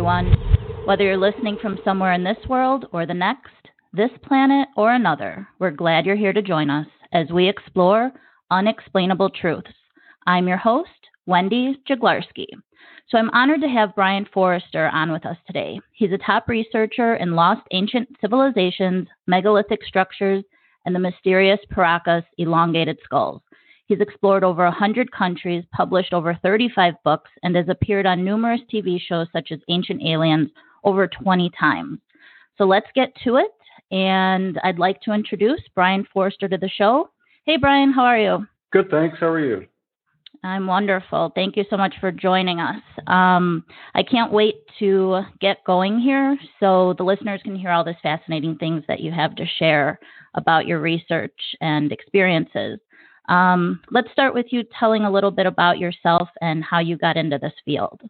Everyone. Whether you're listening from somewhere in this world or the next, this planet or another, we're glad you're here to join us as we explore unexplainable truths. I'm your host, Wendy Jaglarski. So I'm honored to have Brien Foerster on with us today. He's a top researcher in lost ancient civilizations, megalithic structures, and the mysterious Paracas elongated skulls. He's explored over 100 countries, published over 35 books, and has appeared on numerous TV shows such as Ancient Aliens over 20 times. So let's get to it. And I'd like to introduce Brien Foerster to the show. Hey, Brien, how are you? Good, thanks. How are you? I'm wonderful. Thank you so much for joining us. Um, I can't wait to get going here so the listeners can hear all these fascinating things that you have to share about your research and experiences. Um, let's start with you telling a little bit about yourself and how you got into this field.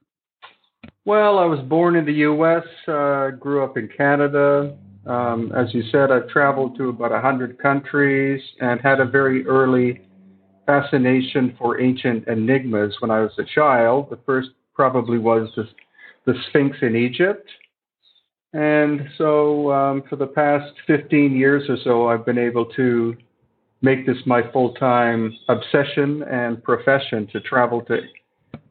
Well, I was born in the U.S., uh, grew up in Canada. Um, as you said, I've traveled to about 100 countries and had a very early fascination for ancient enigmas when I was a child. The first probably was the, the Sphinx in Egypt. And so um, for the past 15 years or so, I've been able to make this my full time obsession and profession to travel to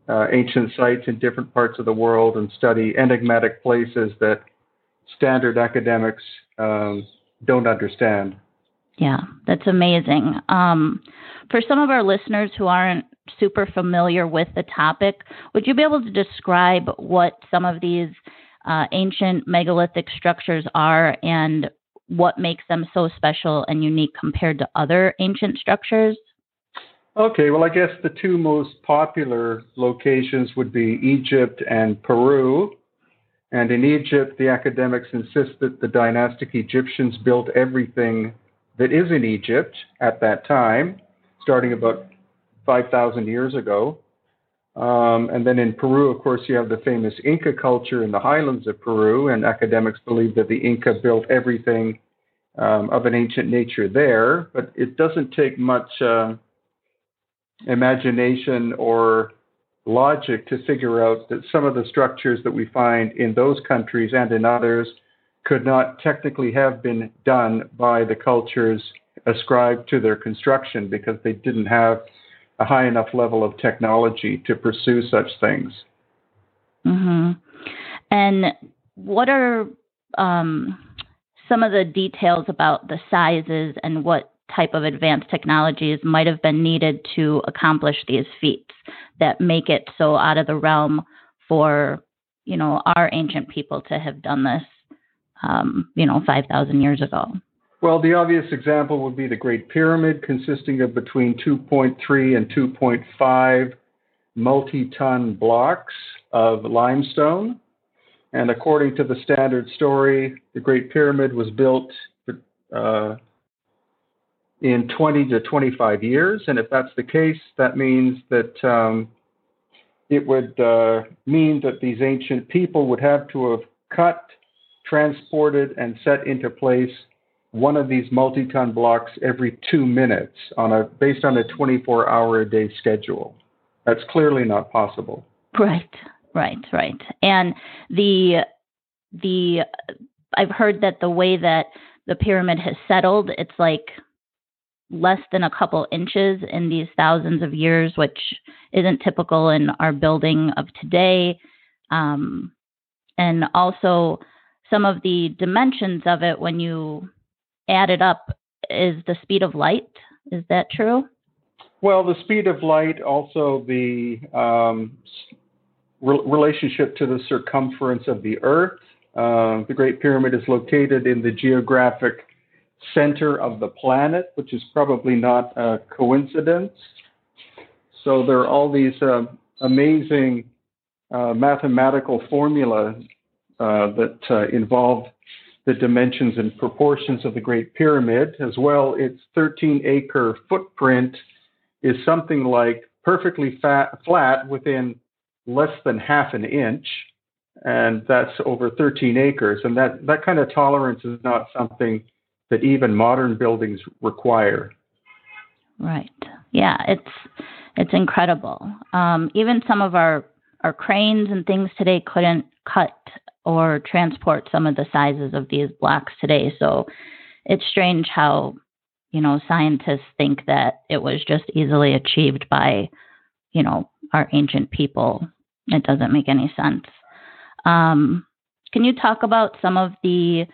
uh, ancient sites in different parts of the world and study enigmatic places that standard academics um, don't understand. Yeah, that's amazing. Um, for some of our listeners who aren't super familiar with the topic, would you be able to describe what some of these uh, ancient megalithic structures are and what makes them so special and unique compared to other ancient structures? Okay, well, I guess the two most popular locations would be Egypt and Peru. And in Egypt, the academics insist that the dynastic Egyptians built everything that is in Egypt at that time, starting about 5,000 years ago. Um, and then in Peru, of course, you have the famous Inca culture in the highlands of Peru, and academics believe that the Inca built everything um, of an ancient nature there. But it doesn't take much uh, imagination or logic to figure out that some of the structures that we find in those countries and in others could not technically have been done by the cultures ascribed to their construction because they didn't have a high enough level of technology to pursue such things. Mm-hmm. And what are um, some of the details about the sizes and what type of advanced technologies might have been needed to accomplish these feats that make it so out of the realm for you know our ancient people to have done this um, you know 5000 years ago well, the obvious example would be the Great Pyramid, consisting of between 2.3 and 2.5 multi ton blocks of limestone. And according to the standard story, the Great Pyramid was built uh, in 20 to 25 years. And if that's the case, that means that um, it would uh, mean that these ancient people would have to have cut, transported, and set into place one of these multi-ton blocks every two minutes on a based on a 24-hour a day schedule. That's clearly not possible. Right, right, right. And the the I've heard that the way that the pyramid has settled, it's like less than a couple inches in these thousands of years, which isn't typical in our building of today. Um, and also some of the dimensions of it when you added up is the speed of light. Is that true? Well, the speed of light, also the um, re- relationship to the circumference of the Earth. Uh, the Great Pyramid is located in the geographic center of the planet, which is probably not a coincidence. So there are all these uh, amazing uh, mathematical formulas uh, that uh, involve the dimensions and proportions of the Great Pyramid, as well its 13 acre footprint is something like perfectly fat, flat within less than half an inch, and that's over 13 acres. And that, that kind of tolerance is not something that even modern buildings require. Right. Yeah, it's it's incredible. Um, even some of our our cranes and things today couldn't cut or transport some of the sizes of these blocks today. So it's strange how, you know, scientists think that it was just easily achieved by, you know, our ancient people. It doesn't make any sense. Um, can you talk about some of the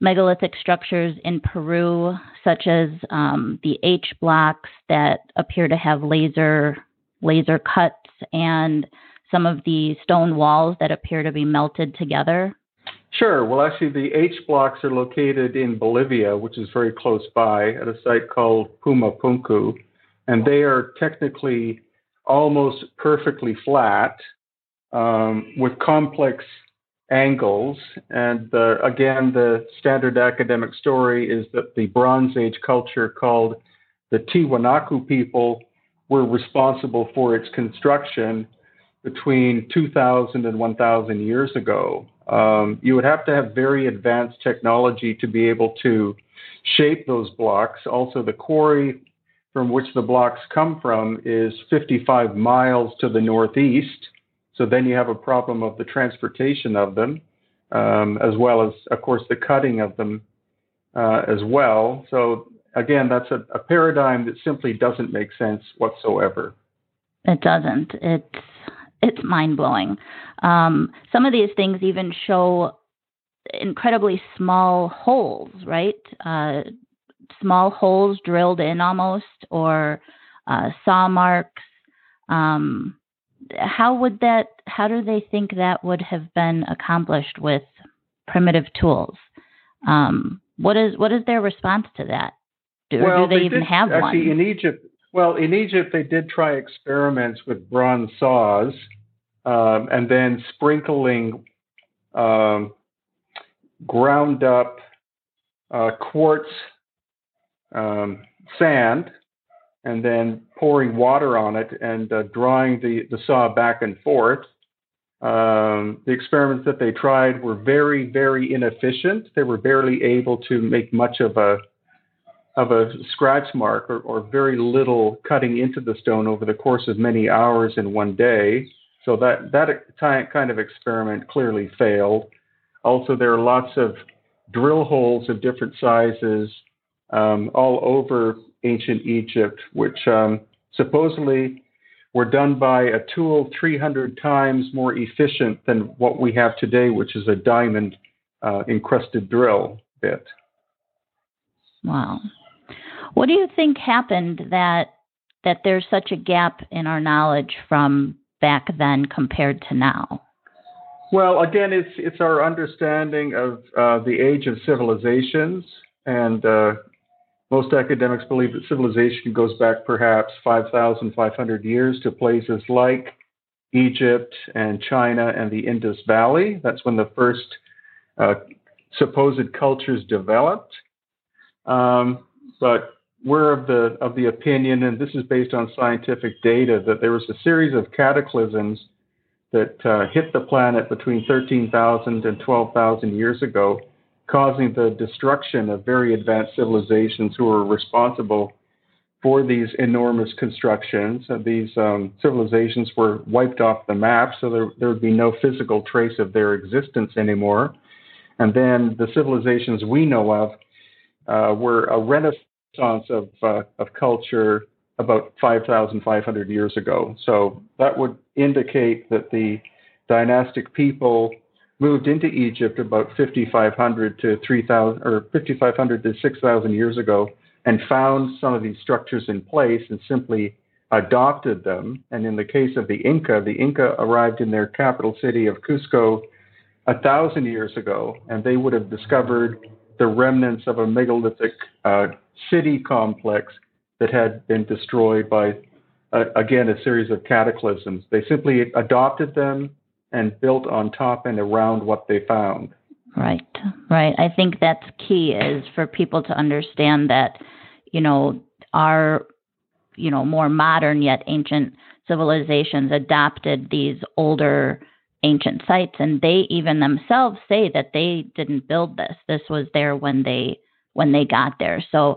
megalithic structures in Peru, such as um, the H blocks that appear to have laser laser cuts, and some of the stone walls that appear to be melted together? Sure. Well, actually, the H blocks are located in Bolivia, which is very close by, at a site called Puma Punku. and they are technically almost perfectly flat um, with complex angles. And the, again, the standard academic story is that the Bronze Age culture called the Tiwanaku people were responsible for its construction between 2,000 and 1,000 years ago. Um, you would have to have very advanced technology to be able to shape those blocks. Also, the quarry from which the blocks come from is 55 miles to the northeast. So then you have a problem of the transportation of them, um, as well as, of course, the cutting of them uh, as well. So again, that's a, a, paradigm that simply doesn't make sense whatsoever. It doesn't. It's it's mind blowing. Um, some of these things even show incredibly small holes, right? Uh, small holes drilled in almost, or uh, saw marks. Um, how would that? How do they think that would have been accomplished with primitive tools? Um, what is what is their response to that? Do, well, do they, they even did, have actually, one? in Egypt, well, in Egypt, they did try experiments with bronze saws um, and then sprinkling um, ground up uh, quartz um, sand and then pouring water on it and uh, drawing the, the saw back and forth. Um, the experiments that they tried were very, very inefficient. They were barely able to make much of a of a scratch mark or, or very little cutting into the stone over the course of many hours in one day. So that that kind of experiment clearly failed. Also, there are lots of drill holes of different sizes um, all over ancient Egypt, which um, supposedly were done by a tool 300 times more efficient than what we have today, which is a diamond uh, encrusted drill bit. Wow. What do you think happened that that there's such a gap in our knowledge from back then compared to now? Well, again, it's it's our understanding of uh, the age of civilizations, and uh, most academics believe that civilization goes back perhaps 5,500 years to places like Egypt and China and the Indus Valley. That's when the first uh, supposed cultures developed. Um, but we're of the of the opinion, and this is based on scientific data, that there was a series of cataclysms that uh, hit the planet between 13,000 and 12,000 years ago, causing the destruction of very advanced civilizations who were responsible for these enormous constructions. And these um, civilizations were wiped off the map, so there, there would be no physical trace of their existence anymore. And then the civilizations we know of uh, were a renaissance renaissance of, uh, of culture about 5,500 years ago. So that would indicate that the dynastic people moved into Egypt about 5,500 to 3,000 or 5,500 to 6,000 years ago and found some of these structures in place and simply adopted them. And in the case of the Inca, the Inca arrived in their capital city of Cusco a thousand years ago, and they would have discovered the remnants of a megalithic uh, city complex that had been destroyed by, uh, again, a series of cataclysms. They simply adopted them and built on top and around what they found. Right, right. I think that's key is for people to understand that, you know, our, you know, more modern yet ancient civilizations adopted these older ancient sites and they even themselves say that they didn't build this this was there when they when they got there so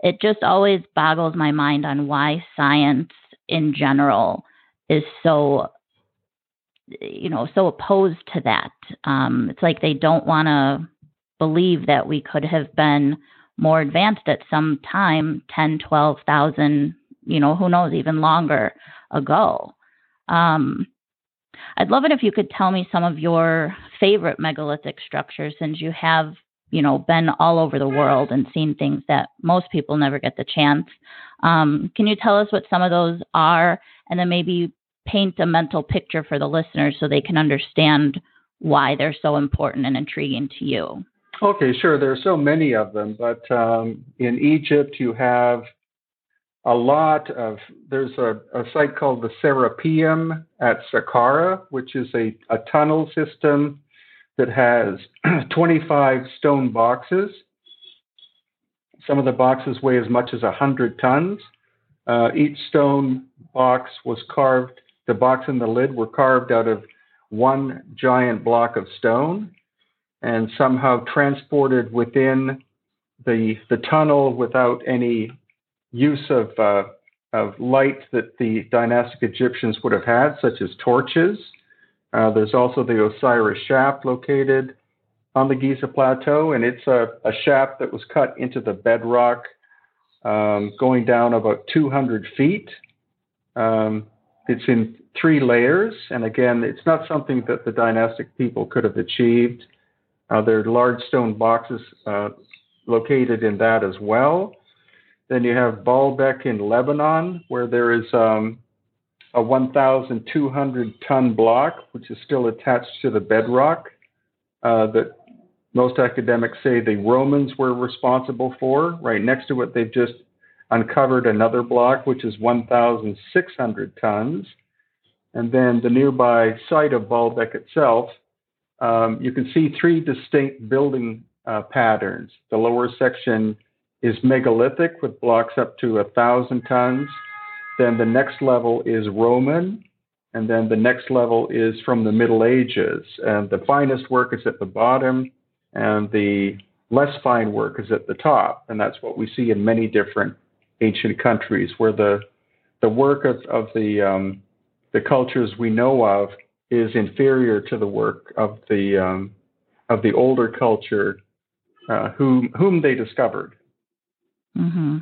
it just always boggles my mind on why science in general is so you know, so opposed to that. Um, it's like they don't want to believe that we could have been more advanced at some time 10, 12,000, you know, who knows, even longer ago. Um, I'd love it if you could tell me some of your favorite megalithic structures since you have, you know, been all over the world and seen things that most people never get the chance. Um, can you tell us what some of those are and then maybe paint a mental picture for the listeners so they can understand why they're so important and intriguing to you? Okay, sure. There are so many of them, but um, in Egypt you have a lot of. There's a, a site called the Serapeum at Saqqara, which is a, a tunnel system that has 25 stone boxes. Some of the boxes weigh as much as 100 tons. Uh, each stone box was carved, the box and the lid were carved out of one giant block of stone and somehow transported within the the tunnel without any use of uh, of light that the dynastic Egyptians would have had, such as torches. Uh, there's also the Osiris shaft located on the Giza Plateau, and it's a, a shaft that was cut into the bedrock, um, going down about 200 feet. Um, it's in three layers, and again, it's not something that the dynastic people could have achieved. Uh, there are large stone boxes uh, located in that as well. Then you have Baalbek in Lebanon, where there is um, a 1,200 ton block, which is still attached to the bedrock, uh, that most academics say the Romans were responsible for. Right next to it, they've just uncovered another block, which is 1,600 tons. And then the nearby site of Baalbek itself um, you can see three distinct building uh, patterns. The lower section is megalithic with blocks up to a thousand tons. Then the next level is Roman, and then the next level is from the Middle Ages. And the finest work is at the bottom, and the less fine work is at the top. And that's what we see in many different ancient countries, where the the work of, of the um, the cultures we know of is inferior to the work of the um, of the older culture uh, whom whom they discovered. Mm-hmm.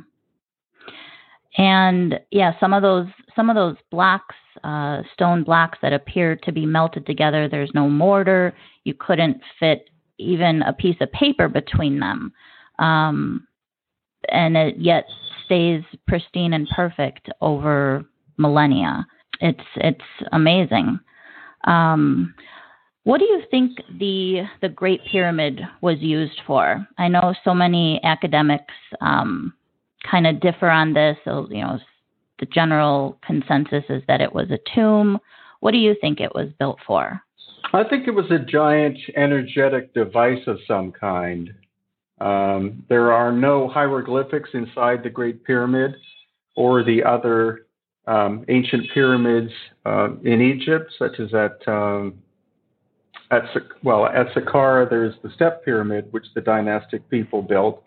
And yeah, some of those some of those blocks, uh, stone blocks that appear to be melted together. There's no mortar. You couldn't fit even a piece of paper between them, um, and it yet stays pristine and perfect over millennia. It's it's amazing. Um, what do you think the the Great Pyramid was used for? I know so many academics um, kind of differ on this. So you know, the general consensus is that it was a tomb. What do you think it was built for? I think it was a giant energetic device of some kind. Um, there are no hieroglyphics inside the Great Pyramid or the other um, ancient pyramids uh, in Egypt, such as at um, at well at Saqqara. There's the Step Pyramid, which the dynastic people built,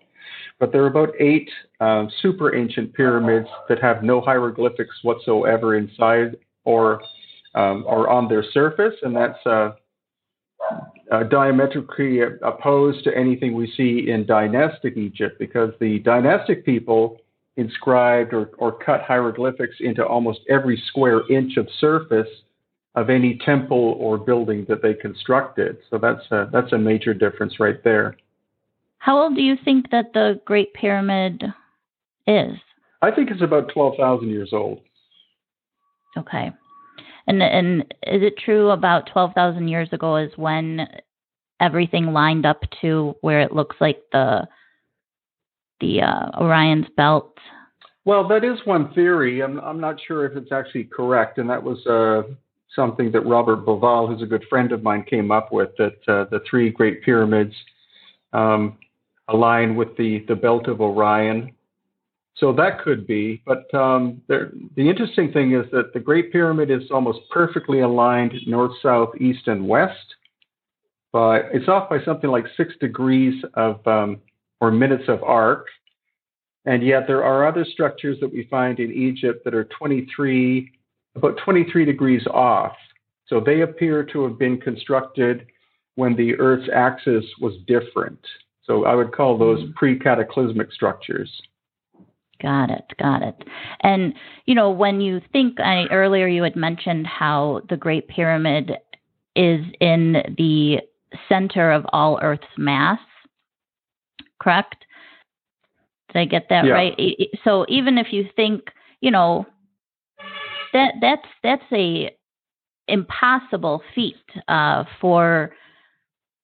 but there are about eight um, super ancient pyramids that have no hieroglyphics whatsoever inside or um, or on their surface, and that's uh, uh, diametrically opposed to anything we see in dynastic Egypt, because the dynastic people inscribed or, or cut hieroglyphics into almost every square inch of surface of any temple or building that they constructed. So that's a, that's a major difference right there. How old do you think that the Great Pyramid is? I think it's about 12,000 years old. Okay. And and is it true about 12,000 years ago is when everything lined up to where it looks like the the uh, Orion's belt? Well, that is one theory. I'm, I'm not sure if it's actually correct, and that was uh, something that Robert Bauval, who's a good friend of mine, came up with. That uh, the three Great Pyramids um, align with the the belt of Orion. So that could be, but um, there, the interesting thing is that the Great Pyramid is almost perfectly aligned north, south, east, and west, but it's off by something like six degrees of um, or minutes of arc. And yet there are other structures that we find in Egypt that are 23, about 23 degrees off. So they appear to have been constructed when the Earth's axis was different. So I would call those mm. pre cataclysmic structures. Got it. Got it. And, you know, when you think, I, earlier you had mentioned how the Great Pyramid is in the center of all Earth's mass, correct? Did I get that yeah. right? So even if you think, you know, that that's that's a impossible feat uh, for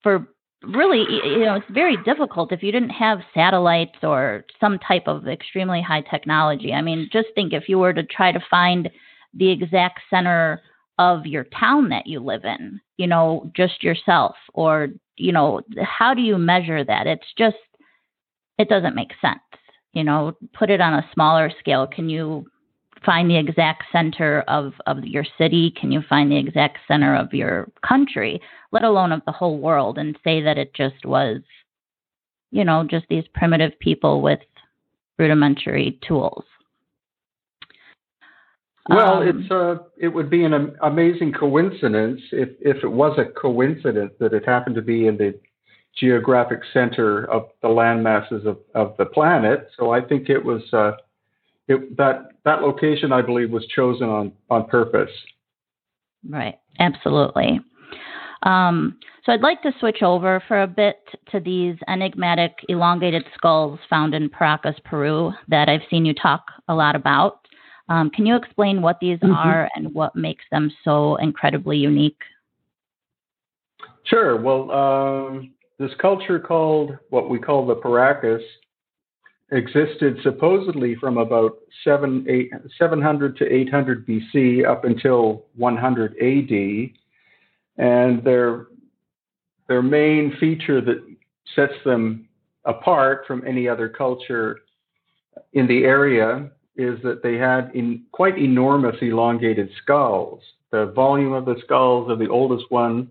for really you know it's very difficult if you didn't have satellites or some type of extremely high technology. I mean, just think if you were to try to find the exact center of your town that you live in, you know, just yourself or you know, how do you measure that? It's just it doesn't make sense. You know, put it on a smaller scale. Can you find the exact center of, of your city? Can you find the exact center of your country, let alone of the whole world, and say that it just was, you know, just these primitive people with rudimentary tools? Well, um, it's a, uh, it would be an amazing coincidence if, if it was a coincidence that it happened to be in the geographic center of the land masses of, of the planet. So I think it was uh, it, that that location, I believe, was chosen on on purpose. Right. Absolutely. Um, so I'd like to switch over for a bit to these enigmatic elongated skulls found in Paracas, Peru, that I've seen you talk a lot about. Um, can you explain what these mm-hmm. are and what makes them so incredibly unique? Sure. Well, um, this culture called what we call the Paracas existed supposedly from about 7, 8, 700 to 800 BC up until 100 AD. And their, their main feature that sets them apart from any other culture in the area is that they had quite enormous elongated skulls. The volume of the skulls of the oldest one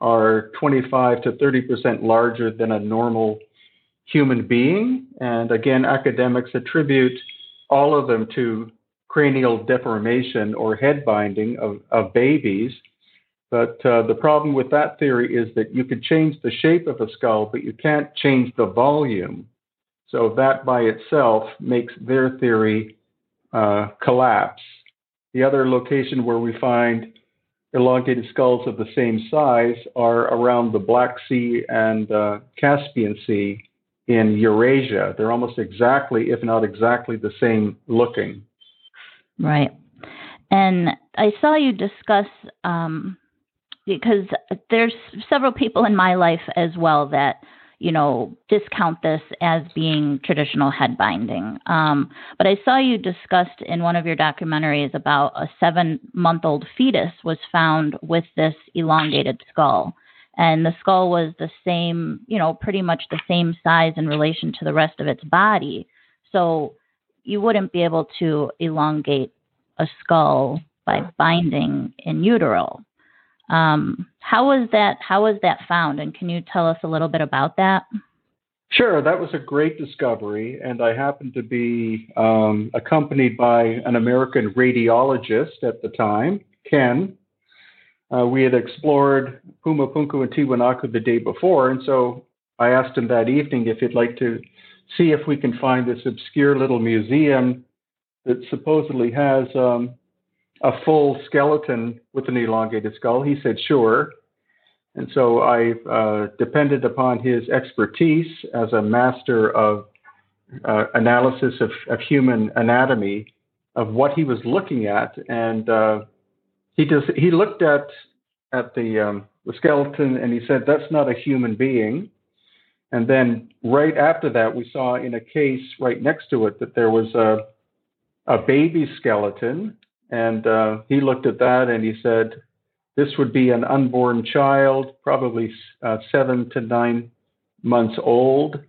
are 25 to 30 percent larger than a normal human being. And again, academics attribute all of them to cranial deformation or head binding of, of babies. But uh, the problem with that theory is that you could change the shape of a skull, but you can't change the volume. So that by itself makes their theory uh, collapse. The other location where we find elongated skulls of the same size are around the Black Sea and uh, Caspian Sea in Eurasia. They're almost exactly, if not exactly, the same looking. Right. And I saw you discuss um, because there's several people in my life as well that you know discount this as being traditional head binding. Um, but I saw you discussed in one of your documentaries about a seven month old fetus was found with this elongated skull and the skull was the same, you know, pretty much the same size in relation to the rest of its body. So you wouldn't be able to elongate a skull by binding in utero. Um, how was that? How was that found? And can you tell us a little bit about that? Sure, that was a great discovery, and I happened to be um, accompanied by an American radiologist at the time, Ken, uh, we had explored Puma Punku and Tiwanaku the day before, and so I asked him that evening if he'd like to see if we can find this obscure little museum that supposedly has um, a full skeleton with an elongated skull. He said, sure. And so I uh, depended upon his expertise as a master of uh, analysis of, of, human anatomy of what he was looking at. And uh, he just he looked at at the um, the skeleton and he said that's not a human being. And then right after that, we saw in a case right next to it that there was a a baby skeleton, and uh, he looked at that and he said this would be an unborn child, probably uh, seven to nine months old,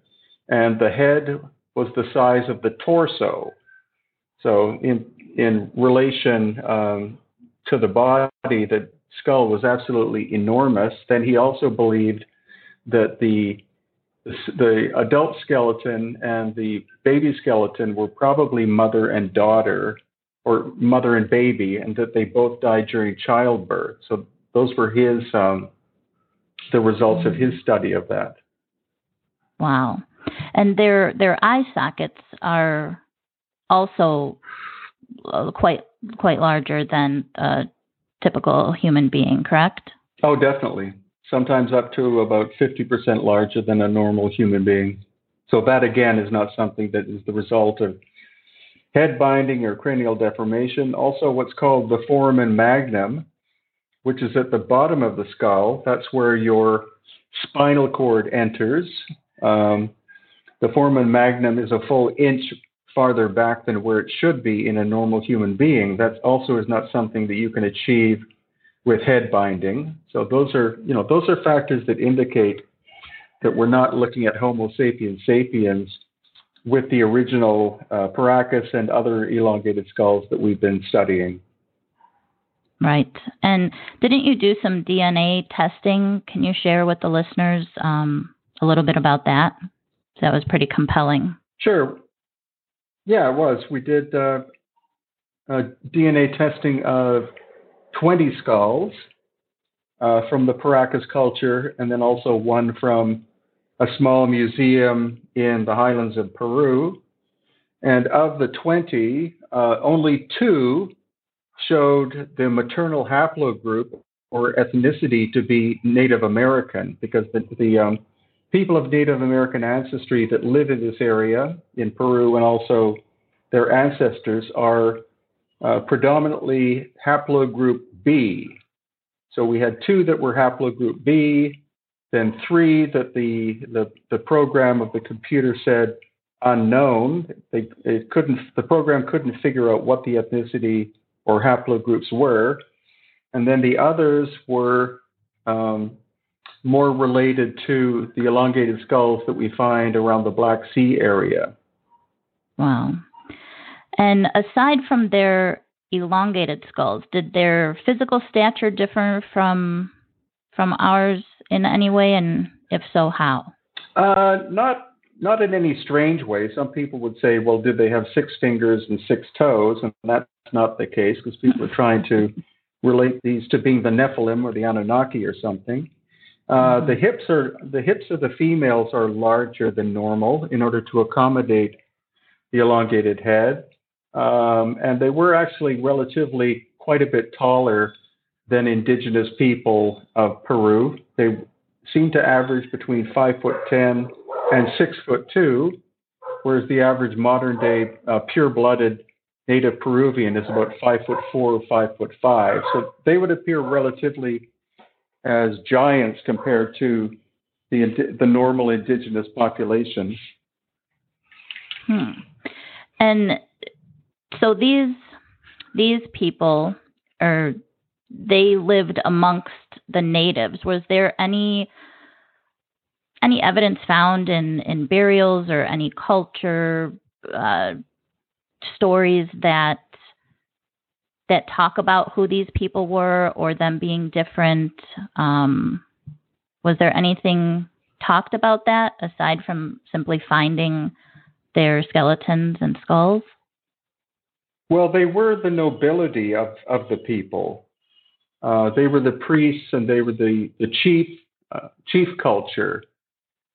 and the head was the size of the torso. So in in relation um, to the body, the skull was absolutely enormous. Then he also believed that the the adult skeleton and the baby skeleton were probably mother and daughter, or mother and baby, and that they both died during childbirth. So those were his um, the results of his study of that. Wow, and their their eye sockets are also quite quite larger than a typical human being, correct? Oh, definitely. Sometimes up to about 50% larger than a normal human being. So that again is not something that is the result of head binding or cranial deformation. Also, what's called the foramen magnum, which is at the bottom of the skull. That's where your spinal cord enters. Um, the foramen magnum is a full inch farther back than where it should be in a normal human being. That also is not something that you can achieve with head binding. So those are, you know, those are factors that indicate that we're not looking at Homo sapiens sapiens with the original uh, Paracas and other elongated skulls that we've been studying. Right. And didn't you do some DNA testing? Can you share with the listeners um, a little bit about that? That was pretty compelling. Sure. Yeah, it was. We did uh, DNA testing of 20 skulls uh, from the Paracas culture, and then also one from a small museum in the highlands of Peru. And of the 20, uh, only two showed the maternal haplogroup or ethnicity to be Native American, because the, the um, people of Native American ancestry that live in this area in Peru and also their ancestors are uh, predominantly haplogroup B. So we had two that were haplogroup B, then three that the, the, the program of the computer said unknown. They, it couldn't, the program couldn't figure out what the ethnicity or haplogroups were. And then the others were um, more related to the elongated skulls that we find around the Black Sea area. Wow. And aside from their elongated skulls, did their physical stature differ from from ours in any way, and if so, how? Uh, not not in any strange way. Some people would say, well, did they have six fingers and six toes? And that's not the case because people are trying to relate these to being the Nephilim or the Anunnaki or something. Uh, mm-hmm. The hips are the hips of the females are larger than normal in order to accommodate the elongated head, um, and they were actually relatively quite a bit taller than indigenous people of Peru. They seem to average between five foot ten and six foot two, whereas the average modern day uh, pure blooded native Peruvian is about five foot four or five foot five. So they would appear relatively as giants compared to the the normal indigenous population. Hmm. And so these these people are they lived amongst the natives. Was there any any evidence found in in burials or any culture uh, stories that that talk about who these people were or them being different? Um, was there anything talked about that aside from simply finding their skeletons and skulls? Well, they were the nobility of, of the people. Uh, they were the priests and they were the, the chief uh, chief culture.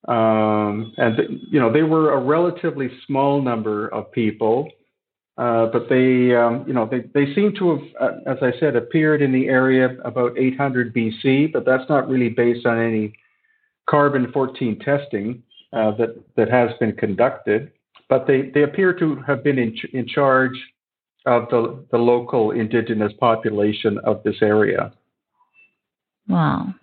Um, and you know they were a relatively small number of people, uh, but they um, you know they, they seem to have, uh, as I said, appeared in the area about 800 BC, but that's not really based on any carbon 14 testing uh, that that has been conducted. But they, they appear to have been in, in charge of the, the local indigenous population of this area. Wow.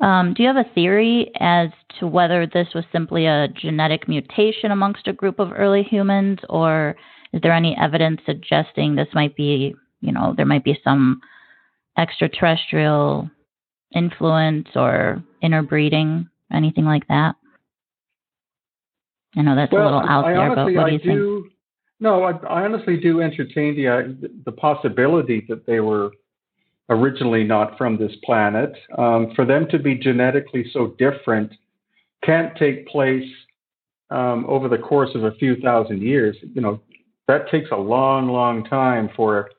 Um, do you have a theory as to whether this was simply a genetic mutation amongst a group of early humans, or is there any evidence suggesting this might be, you know, there might be some extraterrestrial influence or interbreeding, anything like that? I know that's well, a little out I, there, but what do you do, think? No, I, I, honestly do entertain the uh, the possibility that they were originally not from this planet. Um, for them to be genetically so different can't take place um, over the course of a few thousand years. You know, that takes a long, long time for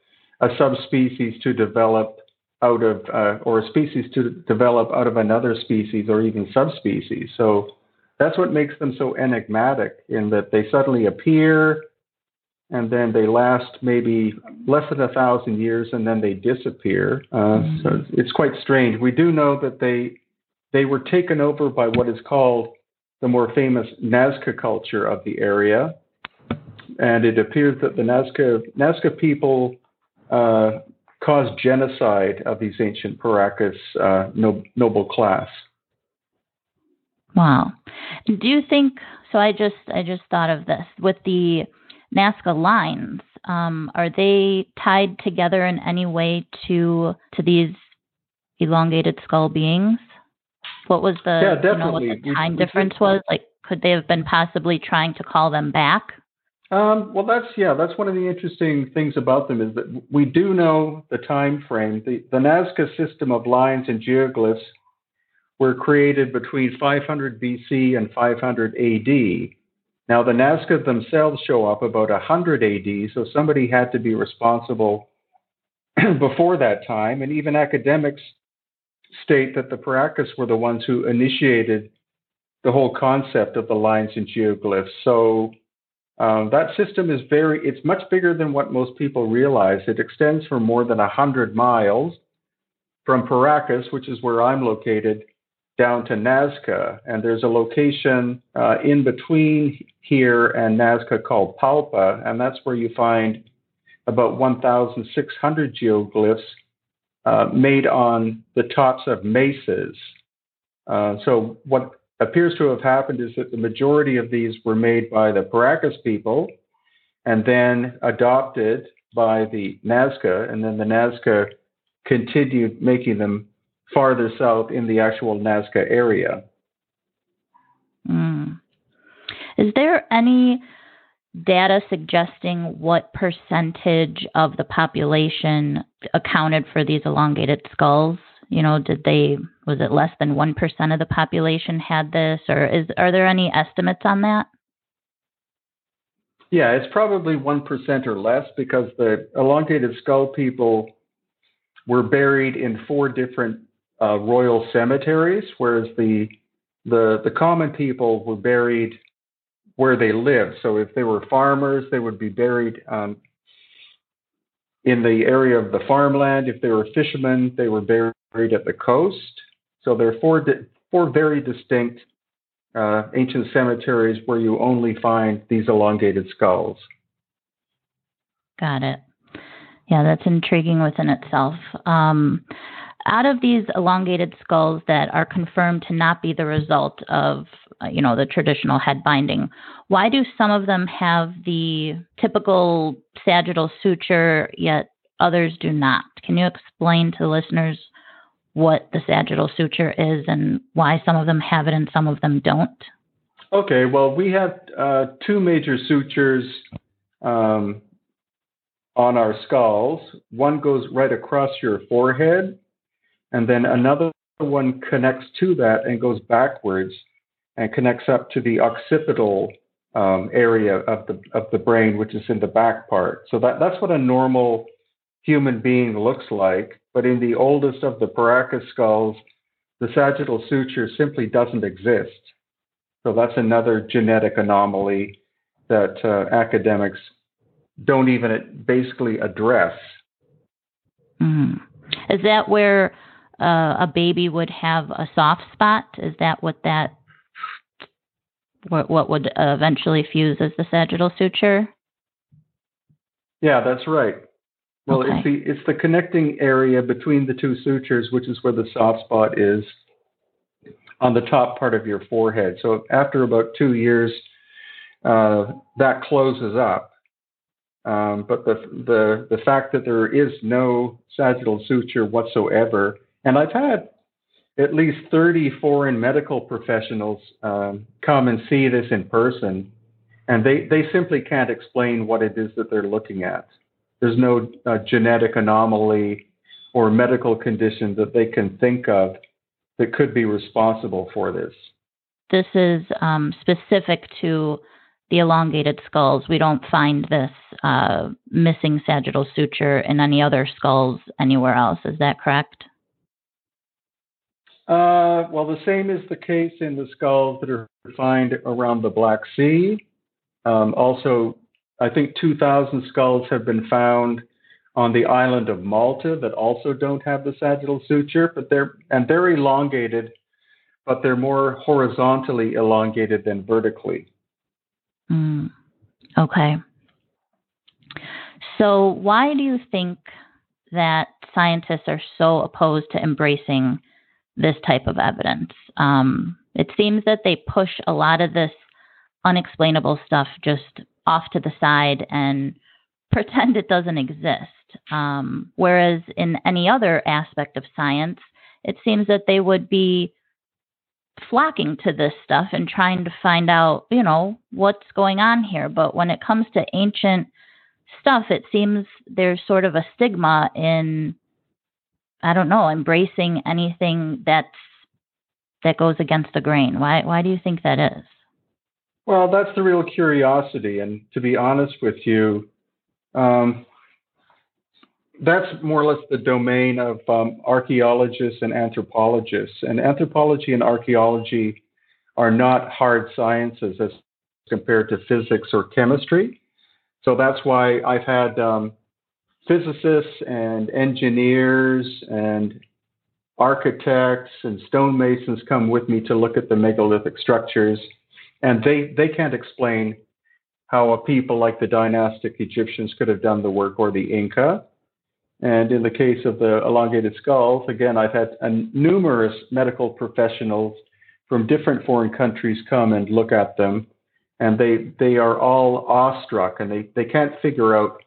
a subspecies to develop out of, uh, or a species to develop out of another species or even subspecies. So that's what makes them so enigmatic in that they suddenly appear and then they last maybe less than a thousand years and then they disappear. Uh, mm-hmm. So it's quite strange. We do know that they they were taken over by what is called the more famous Nazca culture of the area, and it appears that the Nazca Nazca people uh, caused genocide of these ancient Paracas uh, no, noble class. Wow. Do you think so I just I just thought of this with the Nazca lines. Um, are they tied together in any way to to these elongated skull beings? What was the yeah, definitely. You know, what the time we, difference we, was? Like could they have been possibly trying to call them back? Um, well, that's yeah, that's one of the interesting things about them is that we do know the time frame. The, the Nazca system of lines and geoglyphs were created between 500 BC and 500 AD. Now, the Nazca themselves show up about 100 AD, so somebody had to be responsible before that time, and even academics state that the Paracas were the ones who initiated the whole concept of the lines and geoglyphs. So um, that system is very, it's much bigger than what most people realize. It extends for more than 100 miles from Paracas, which is where I'm located, down to Nazca. And there's a location uh, in between here and Nazca called Palpa, and that's where you find about 1,600 geoglyphs uh, made on the tops of mesas. Uh, so, what appears to have happened is that the majority of these were made by the Paracas people and then adopted by the Nazca, and then the Nazca continued making them farther south in the actual Nazca area. Mm. Is there any data suggesting what percentage of the population accounted for these elongated skulls? You know, did they was it less than one percent of the population had this, or is are there any estimates on that? Yeah, it's probably one percent or less because the elongated skull people were buried in four different uh, royal cemeteries, whereas the the the common people were buried where they lived. So if they were farmers, they would be buried um, in the area of the farmland. If they were fishermen, they were buried at the coast. So there are four, di- four very distinct uh, ancient cemeteries where you only find these elongated skulls. Got it. Yeah, that's intriguing within itself. Um, out of these elongated skulls that are confirmed to not be the result of, you know, the traditional head binding, why do some of them have the typical sagittal suture, yet others do not? Can you explain to the listeners what the sagittal suture is and why some of them have it and some of them don't? Okay, well, we have uh, two major sutures um, on our skulls. One goes right across your forehead, and then another one connects to that and goes backwards and connects up to the occipital um, area of the of the brain, which is in the back part. So that that's what a normal human being looks like. But in the oldest of the Paracas skulls, the sagittal suture simply doesn't exist. So that's another genetic anomaly that uh, academics don't even basically address. Mm. Is that where uh, a baby would have a soft spot? Is that what that what, what would eventually fuse as the sagittal suture? Yeah, that's right. Well, okay. it's the it's the connecting area between the two sutures, which is where the soft spot is on the top part of your forehead. So after about two years, uh, that closes up. Um, but the the the fact that there is no sagittal suture whatsoever, and I've had at least 30 foreign medical professionals um, come and see this in person, and they, they simply can't explain what it is that they're looking at. There's no uh, genetic anomaly or medical condition that they can think of that could be responsible for this. This is um, specific to the elongated skulls, we don't find this uh, missing sagittal suture in any other skulls anywhere else. Is that correct? Uh, well, the same is the case in the skulls that are found around the Black Sea. Um, also, I think 2,000 skulls have been found on the island of Malta that also don't have the sagittal suture, but they're and they're elongated, but they're more horizontally elongated than vertically. Mm, okay. So, why do you think that scientists are so opposed to embracing this type of evidence? Um, it seems that they push a lot of this unexplainable stuff just off to the side and pretend it doesn't exist. Um, whereas in any other aspect of science, it seems that they would be flocking to this stuff and trying to find out, you know, what's going on here. But when it comes to ancient stuff, it seems there's sort of a stigma in, I don't know, embracing anything that's that goes against the grain. Why why do you think that is? Well, that's the real curiosity, and to be honest with you, um, that's more or less the domain of um, archaeologists and anthropologists. And anthropology and archaeology are not hard sciences as compared to physics or chemistry. So that's why I've had um, physicists and engineers and architects and stonemasons come with me to look at the megalithic structures, and they, they can't explain how a people like the dynastic Egyptians could have done the work or the Inca. And in the case of the elongated skulls, again, I've had numerous medical professionals from different foreign countries come and look at them, and they they are all awestruck, and they, they can't figure out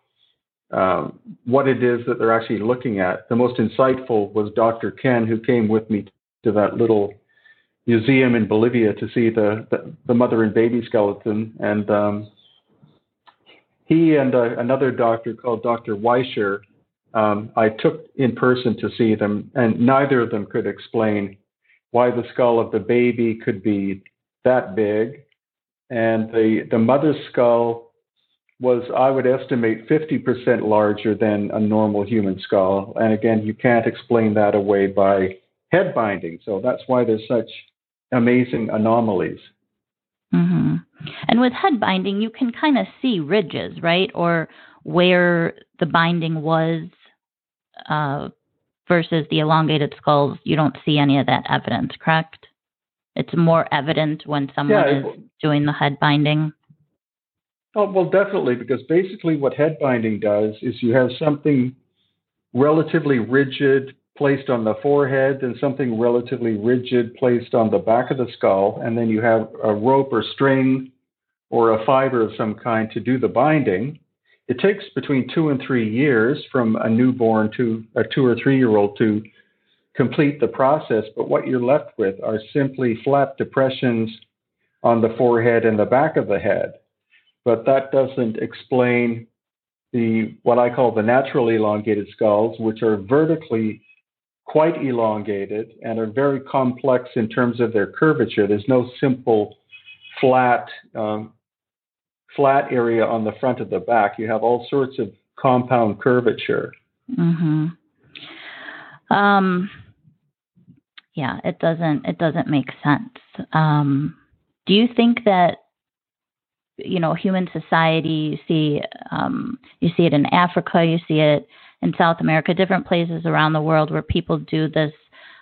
um, what it is that they're actually looking at. The most insightful was Dr. Ken, who came with me to that little museum in Bolivia to see the the, the mother and baby skeleton, and um, he and uh, another doctor called Dr. Weischer um, I took in person to see them, and neither of them could explain why the skull of the baby could be that big, and the the mother's skull was, I would estimate, 50% larger than a normal human skull. And again, you can't explain that away by head binding. So that's why there's such amazing anomalies. Mm-hmm. And with head binding, you can kind of see ridges, right? Or where the binding was uh, versus the elongated skulls, you don't see any of that evidence, correct? It's more evident when someone yeah, is doing the head binding. Oh, well, definitely, because basically what head binding does is you have something relatively rigid placed on the forehead and something relatively rigid placed on the back of the skull, and then you have a rope or string or a fiber of some kind to do the binding. It takes between two and three years from a newborn to a two or three year old to complete the process, but what you're left with are simply flat depressions on the forehead and the back of the head. But that doesn't explain the what I call the naturally elongated skulls, which are vertically quite elongated and are very complex in terms of their curvature. There's no simple flat um, flat area on the front of the back. You have all sorts of compound curvature. Mm-hmm. Um, yeah, it doesn't it doesn't make sense. Um, do you think that you know human society you see um, you see it in Africa, you see it in South America, different places around the world where people do this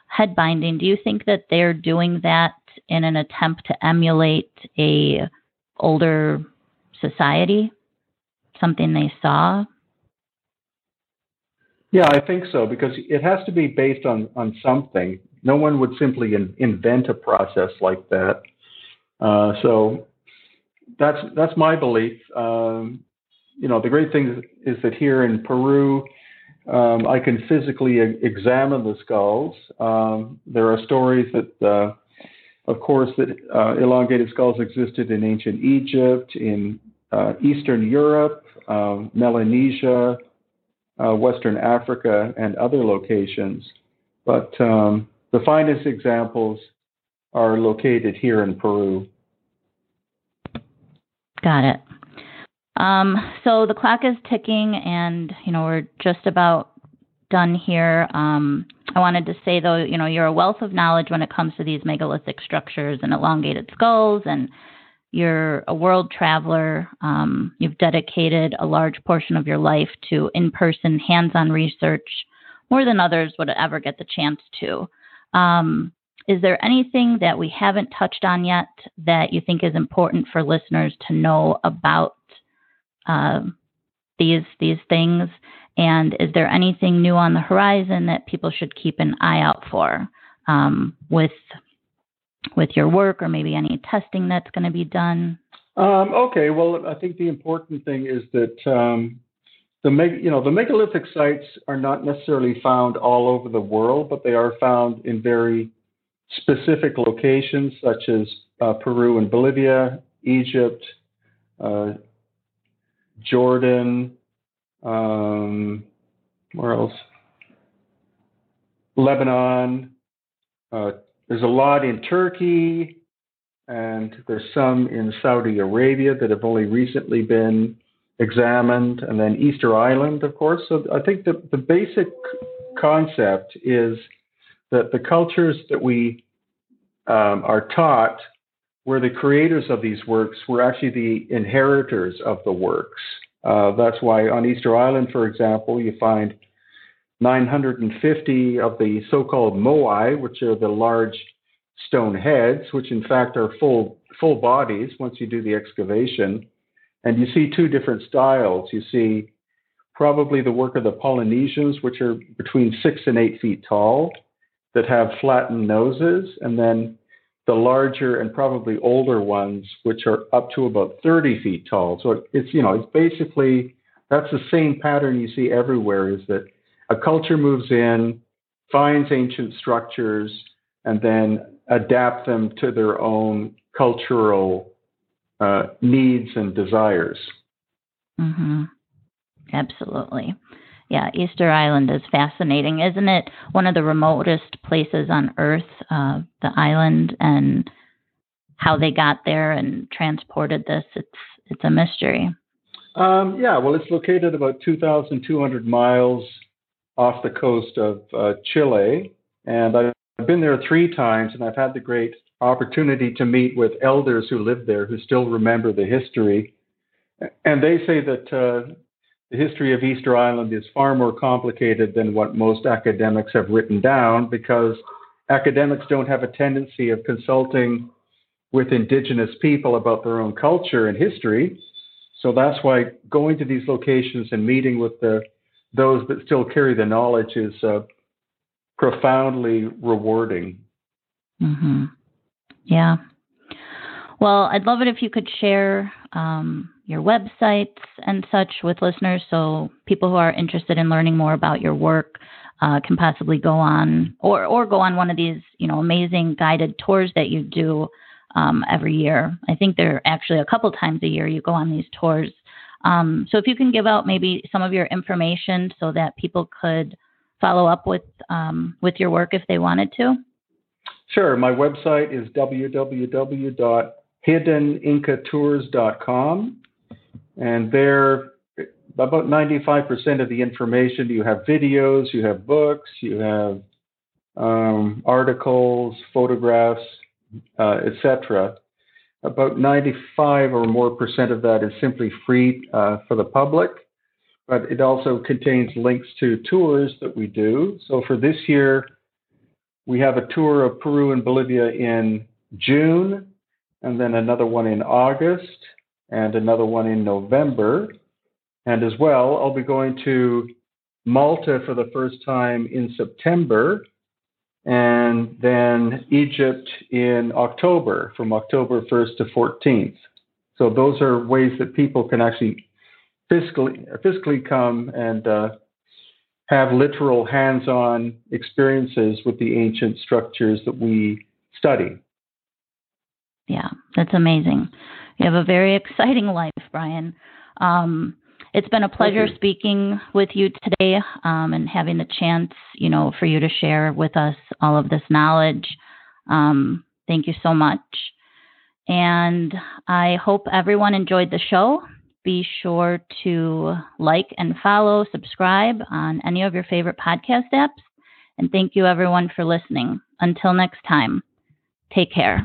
head binding. Do you think that they're doing that in an attempt to emulate a older society? Something they saw? Yeah, I think so because it has to be based on on something. No one would simply in, invent a process like that. Uh, so that's that's my belief. Um, you know, the great thing is that here in Peru, um, I can physically examine the skulls. Um, there are stories that, uh, of course, that uh, elongated skulls existed in ancient Egypt, in uh, Eastern Europe, um, Melanesia, uh, Western Africa, and other locations. But um, the finest examples are located here in Peru. Got it. Um, so the clock is ticking, and you know we're just about done here. Um, I wanted to say though, you know, you're a wealth of knowledge when it comes to these megalithic structures and elongated skulls, and you're a world traveler. Um, you've dedicated a large portion of your life to in-person, hands-on research, more than others would ever get the chance to. Um, is there anything that we haven't touched on yet that you think is important for listeners to know about uh, these these things? And is there anything new on the horizon that people should keep an eye out for um, with with your work, or maybe any testing that's going to be done? Um, okay. Well, I think the important thing is that um, the you know the megalithic sites are not necessarily found all over the world, but they are found in very specific locations such as uh, Peru and Bolivia, Egypt, uh, Jordan, um, where else? Lebanon. Uh, there's a lot in Turkey, and there's some in Saudi Arabia that have only recently been examined, and then Easter Island, of course. So I think the, the basic concept is that the cultures that we um, are taught were the creators of these works were actually the inheritors of the works. Uh, that's why on Easter Island, for example, you find 950 of the so-called moai, which are the large stone heads, which in fact are full full bodies once you do the excavation. And you see two different styles. You see probably the work of the Polynesians, which are between six and eight feet tall, that have flattened noses, and then the larger and probably older ones, which are up to about 30 feet tall. So it's, you know, it's basically, that's the same pattern you see everywhere is that a culture moves in, finds ancient structures, and then adapt them to their own cultural uh, needs and desires. Mm-hmm. Absolutely yeah, Easter Island is fascinating, isn't it? One of the remotest places on Earth, uh, the island, and how they got there and transported this. It's it's a mystery. Um, yeah, well, it's located about 2,200 miles off the coast of uh, Chile, and I've been there three times, and I've had the great opportunity to meet with elders who live there who still remember the history. And they say that uh, the history of Easter Island is far more complicated than what most academics have written down because academics don't have a tendency of consulting with indigenous people about their own culture and history. So that's why going to these locations and meeting with the those that still carry the knowledge is uh, profoundly rewarding. Mm-hmm. Yeah. Well, I'd love it if you could share um, your websites and such with listeners so people who are interested in learning more about your work uh, can possibly go on or, or go on one of these you know amazing guided tours that you do um, every year. I think they're actually a couple times a year you go on these tours. Um, so if you can give out maybe some of your information so that people could follow up with um, with your work if they wanted to. Sure. My website is www.hiddenincatours.com. And there, about 95% of the information, you have videos, you have books, you have um, articles, photographs, uh, etc. About 95 or more percent of that is simply free uh, for the public, but it also contains links to tours that we do. So for this year, we have a tour of Peru and Bolivia in June, and then another one in August, and another one in November. And as well, I'll be going to Malta for the first time in September, and then Egypt in October, from October 1st to 14th. So those are ways that people can actually physically physically come and uh, have literal hands-on experiences with the ancient structures that we study. Yeah, that's amazing. You have a very exciting life, Brien. Um, it's been a pleasure speaking with you today um, and having the chance, you know, for you to share with us all of this knowledge. Um, thank you so much. And I hope everyone enjoyed the show. Be sure to like and follow, subscribe on any of your favorite podcast apps. And thank you, everyone, for listening. Until next time, take care.